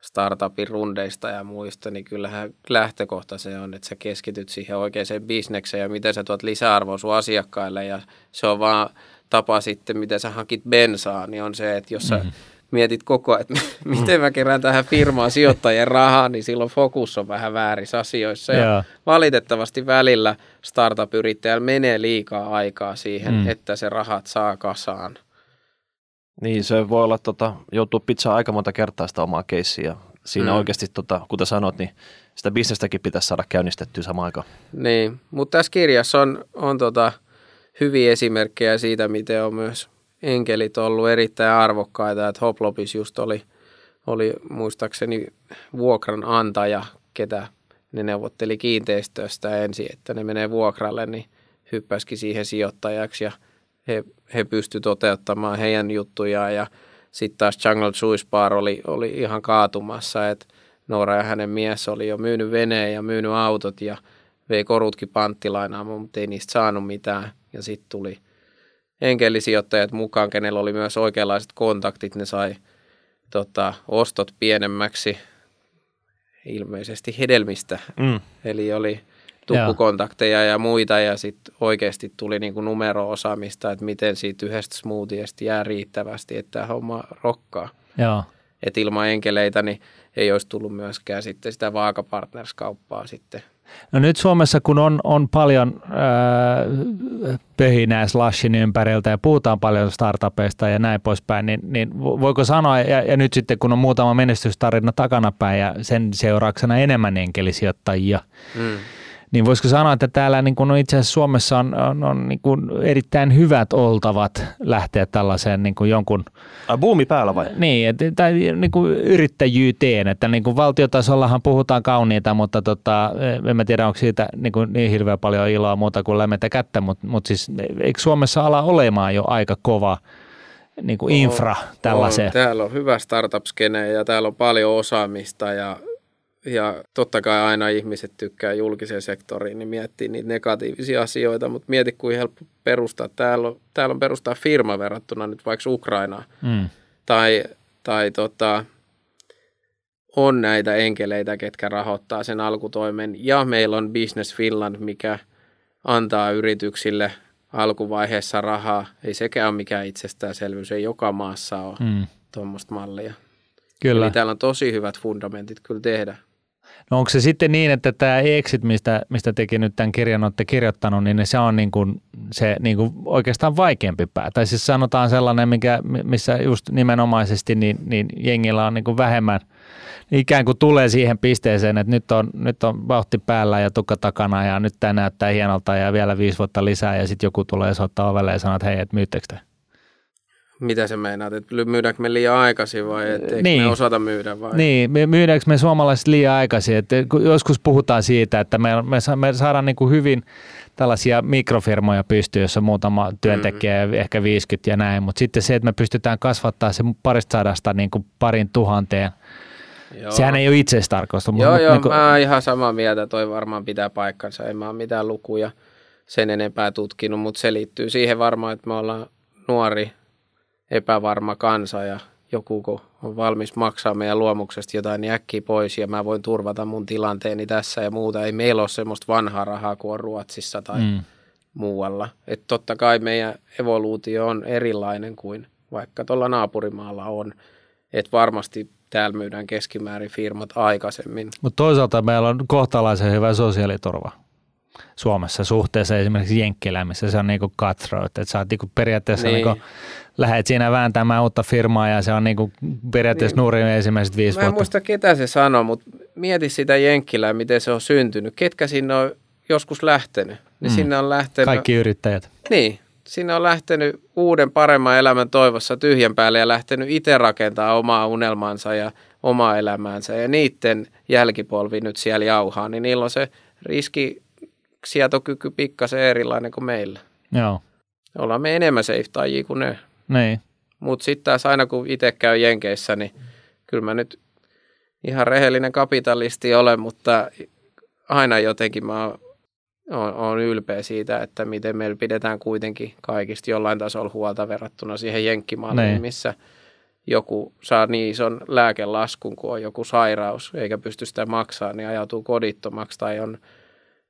startupin rundeista ja muista, niin kyllähän lähtökohta se on, että sä keskityt siihen oikeaan bisnekseen ja miten sä tuot lisäarvoa sun asiakkaille. Ja se on vaan tapa sitten, miten sä hankit bensaa, niin on se, että jos sä mm-hmm mietit koko ajan, että miten mä kerään tähän firmaan sijoittajien rahaa, niin silloin fokus on vähän väärissä asioissa. Ja valitettavasti välillä startup-yrittäjällä menee liikaa aikaa siihen, mm. että se rahat saa kasaan. Niin, se voi olla, tota, joutuu pizzaa aika monta kertaa sitä omaa keissiä. Siinä mm. oikeasti, tota, kuten sanot, niin sitä bisnestäkin pitäisi saada käynnistettyä samaan aikaan. Niin, mutta tässä kirjassa on, on tota, hyviä esimerkkejä siitä, miten on myös enkelit ollut erittäin arvokkaita, että Hoplopis just oli, oli muistaakseni vuokranantaja, ketä ne neuvotteli kiinteistöstä ensin, että ne menee vuokralle, niin hyppäsikin siihen sijoittajaksi ja he, he pystyivät toteuttamaan heidän juttujaan ja sitten taas Jungle Juice Bar oli, oli ihan kaatumassa, että Noora ja hänen mies oli jo myynyt veneen ja myynyt autot ja vei korutkin panttilainaamaan, mutta ei niistä saanut mitään. Ja sitten tuli enkelisijoittajat mukaan, kenellä oli myös oikeanlaiset kontaktit, ne sai tota, ostot pienemmäksi ilmeisesti hedelmistä. Mm. Eli oli tukkukontakteja ja muita ja sitten oikeasti tuli niin kuin numero-osaamista, että miten siitä yhdestä smoothiesta jää riittävästi, että tämä homma rokkaa. Joo. Et ilman enkeleitä niin ei olisi tullut myöskään sitten sitä vaakapartnerskauppaa sitten No nyt Suomessa, kun on, on paljon äh, pöhinää slashin ympäriltä ja puhutaan paljon startupeista ja näin poispäin, niin, niin voiko sanoa, ja, ja nyt sitten kun on muutama menestystarina takanapäin ja sen seurauksena enemmän enkelisijoittajia, mm niin voisiko sanoa, että täällä niin kuin itse asiassa Suomessa on, on, on niin kuin erittäin hyvät oltavat lähteä tällaiseen niin kuin jonkun... Ai buumi päällä vai? Niin, että, tai niin kuin yrittäjyyteen, että niin kuin valtiotasollahan puhutaan kauniita, mutta tota, en mä tiedä, onko siitä niin, kuin niin hirveän paljon iloa muuta kuin lämmentä kättä, mutta, mutta siis eikö Suomessa ala olemaan jo aika kova niin kuin infra tällaiseen? On, täällä on hyvä startup-skene ja täällä on paljon osaamista ja ja totta kai aina ihmiset tykkää julkisen sektoriin, niin miettii niitä negatiivisia asioita, mutta mieti kuin helppo perustaa. Täällä on, täällä on perustaa firma verrattuna nyt vaikka Ukrainaan. Mm. Tai, tai tota, on näitä enkeleitä, ketkä rahoittaa sen alkutoimen. Ja meillä on Business Finland, mikä antaa yrityksille alkuvaiheessa rahaa. Ei sekään ole mikään itsestäänselvyys, ei joka maassa ole mm. tuommoista mallia. Kyllä. Eli täällä on tosi hyvät fundamentit kyllä tehdä. No onko se sitten niin, että tämä exit, mistä, mistä tekin nyt tämän kirjan olette kirjoittanut, niin se on niin kuin se niin kuin oikeastaan vaikeampi pää. Tai siis sanotaan sellainen, mikä, missä just nimenomaisesti niin, niin jengillä on niin kuin vähemmän ikään kuin tulee siihen pisteeseen, että nyt on, nyt on vauhti päällä ja tukka takana ja nyt tämä näyttää hienolta ja vielä viisi vuotta lisää ja sitten joku tulee soittaa ovelle ja sanoo, että hei, että myyttekö te? Mitä se meinaat, että myydäänkö me liian aikaisin vai että niin. me osata myydä vai? Niin, me myydäänkö me suomalaiset liian aikaisin? Että joskus puhutaan siitä, että me, me, me saadaan niin kuin hyvin tällaisia mikrofirmoja pystyy, jossa muutama työntekijä, mm. ehkä 50 ja näin, mutta sitten se, että me pystytään kasvattaa se parista sadasta niin kuin parin tuhanteen, Joo. Sehän ei ole itseistarkoista. Joo, mutta joo, niin kuin... mä oon ihan samaa mieltä, toi varmaan pitää paikkansa. En mä ole mitään lukuja sen enempää tutkinut, mutta se liittyy siihen varmaan, että me ollaan nuori epävarma kansa ja joku, kun on valmis maksaa meidän luomuksesta jotain, niin äkkiä pois ja mä voin turvata mun tilanteeni tässä ja muuta. Ei meillä ole semmoista vanhaa rahaa kuin on Ruotsissa tai mm. muualla. Että totta kai meidän evoluutio on erilainen kuin vaikka tuolla naapurimaalla on. Että varmasti täällä myydään keskimäärin firmat aikaisemmin. Mutta toisaalta meillä on kohtalaisen hyvä sosiaaliturva. Suomessa suhteessa esimerkiksi Jenkkilään, missä se on niinku cutthroat, että sä oot niinku periaatteessa niin. niinku, lähdet siinä vääntämään uutta firmaa ja se on niinku periaatteessa niin. nurin ensimmäiset viisi Mä vuotta. Mä en muista ketä se sanoi, mutta mieti sitä Jenkkilää, miten se on syntynyt. Ketkä sinne on joskus lähtenyt? Niin mm. sinne on lähtenyt... Kaikki yrittäjät. Niin, sinne on lähtenyt uuden paremman elämän toivossa tyhjän päälle ja lähtenyt itse rakentaa omaa unelmansa ja omaa elämäänsä ja niiden jälkipolvi nyt siellä jauhaa, niin niillä on se riski sietokyky pikkasen erilainen kuin meillä. Joo. Ollaan me enemmän safetajia kuin ne. Niin. Mutta sitten taas aina kun itse käy Jenkeissä, niin kyllä mä nyt ihan rehellinen kapitalisti olen, mutta aina jotenkin mä oon, oon ylpeä siitä, että miten meillä pidetään kuitenkin kaikista jollain tasolla huolta verrattuna siihen jenkkimalliin, niin. missä joku saa niin ison lääkelaskun, kun on joku sairaus, eikä pysty sitä maksaa, niin ajautuu kodittomaksi tai on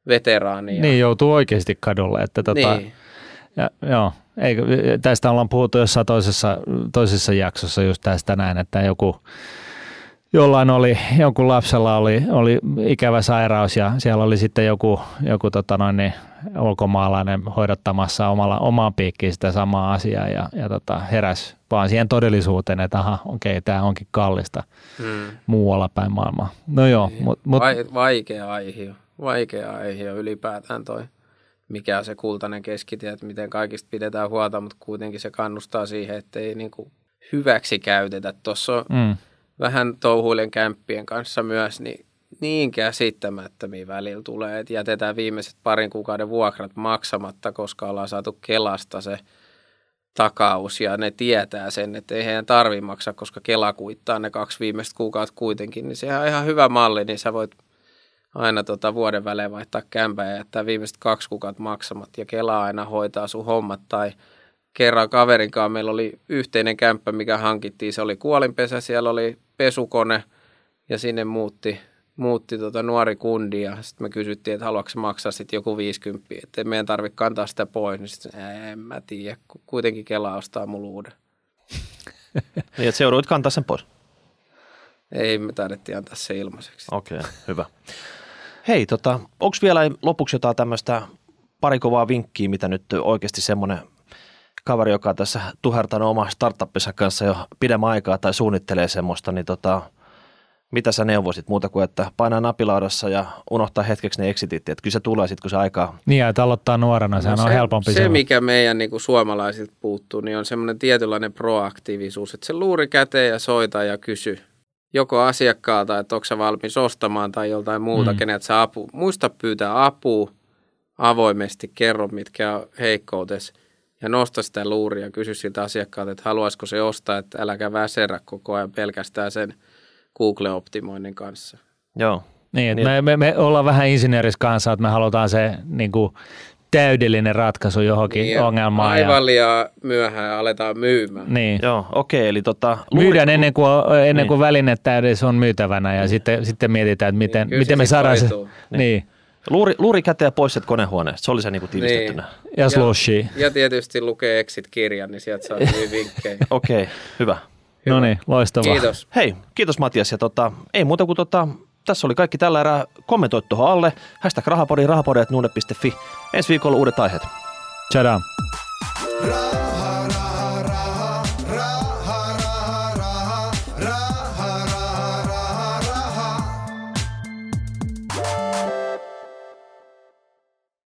veteraani. Niin, joutuu oikeasti kadulle. Että tota, niin. ja, joo, ei, tästä ollaan puhuttu jossain toisessa, toisessa jaksossa just tästä näin, että joku, jollain oli, joku lapsella oli, oli ikävä sairaus ja siellä oli sitten joku, joku tota noin, niin, ulkomaalainen hoidottamassa omalla, omaan piikkiin sitä samaa asiaa ja, ja tota, heräs vaan siihen todellisuuteen, että aha, okei, okay, tämä onkin kallista hmm. muualla päin maailmaa. No joo. Niin. Mut, mut, vaikea aihe vaikea aihe ylipäätään toi, mikä on se kultainen keskitie, että miten kaikista pidetään huolta, mutta kuitenkin se kannustaa siihen, että ei niin kuin hyväksi käytetä. Tuossa on mm. vähän touhuilen kämppien kanssa myös, niin niin käsittämättömiä välillä tulee, että jätetään viimeiset parin kuukauden vuokrat maksamatta, koska ollaan saatu Kelasta se takaus ja ne tietää sen, että ei heidän tarvi maksaa, koska Kela kuittaa ne kaksi viimeistä kuukautta kuitenkin, niin sehän on ihan hyvä malli, niin sä voit aina tota vuoden välein vaihtaa kämpää ja jättää viimeiset kaksi kuukautta maksamat ja Kela aina hoitaa sun hommat tai kerran kaverinkaan meillä oli yhteinen kämppä, mikä hankittiin. Se oli kuolinpesä, siellä oli pesukone ja sinne muutti muutti tota nuori kundi ja sitten me kysyttiin, että haluatko maksaa sitten joku 50, että meidän tarvitse kantaa sitä pois. Niin sitten en mä tiedä, kuitenkin Kela ostaa mulle uuden. niin, että seuroit kantaa sen pois? Ei, me taidettiin antaa se ilmaiseksi. Okei, okay, hyvä. Hei, tota, onko vielä lopuksi jotain tämmöistä pari kovaa vinkkiä, mitä nyt oikeasti semmoinen kaveri, joka on tässä tuhertanut oma startuppissa kanssa jo pidemmän aikaa tai suunnittelee semmoista, niin tota, mitä sä neuvoisit muuta kuin, että painaa napilaudassa ja unohtaa hetkeksi ne exitit, että kyllä se tulee sitten, kun se aikaa... Niin, että aloittaa nuorena, sehän no se, on helpompi. Se, se mikä meidän niin kuin suomalaisilta puuttuu, niin on semmoinen tietynlainen proaktiivisuus, että se luuri käteen ja soita ja kysy joko asiakkaalta, että onko sä valmis ostamaan tai joltain muuta, mm. kenet sä apu. Muista pyytää apua avoimesti, kerro mitkä on heikkoutesi ja nosta sitä luuria ja kysy siltä asiakkaalta, että haluaisiko se ostaa, että äläkä väserä koko ajan pelkästään sen Google-optimoinnin kanssa. Joo. Niin, niin. Me, me, me ollaan vähän insinööris kanssa, että me halutaan se niin kuin, täydellinen ratkaisu johonkin niin, ongelmaan. Aivan ja... liian myöhään aletaan myymään. Niin. Joo, okei. Okay, eli tota. Myydään ennen kuin, ennen niin. kuin välinettä edes on myytävänä ja niin. sitten, sitten mietitään, että miten, niin, miten me saadaan se. Niin. niin. Luuri, luuri käteen pois sieltä konehuoneesta, se oli se niinku tiivistettynä. Niin. Ja slushi. Ja, ja tietysti lukee Exit-kirjan, niin sieltä saa hyvin vinkkejä. Okei, okay, hyvä. No niin, loistavaa. Kiitos. Hei, kiitos Matias. Ja tota, ei muuta kuin tota, tässä oli kaikki tällä erää. Kommentoi tuohon alle. Hashtag rahapodi, rahapodi.nuude.fi. Ensi viikolla uudet aiheet. Tchadam.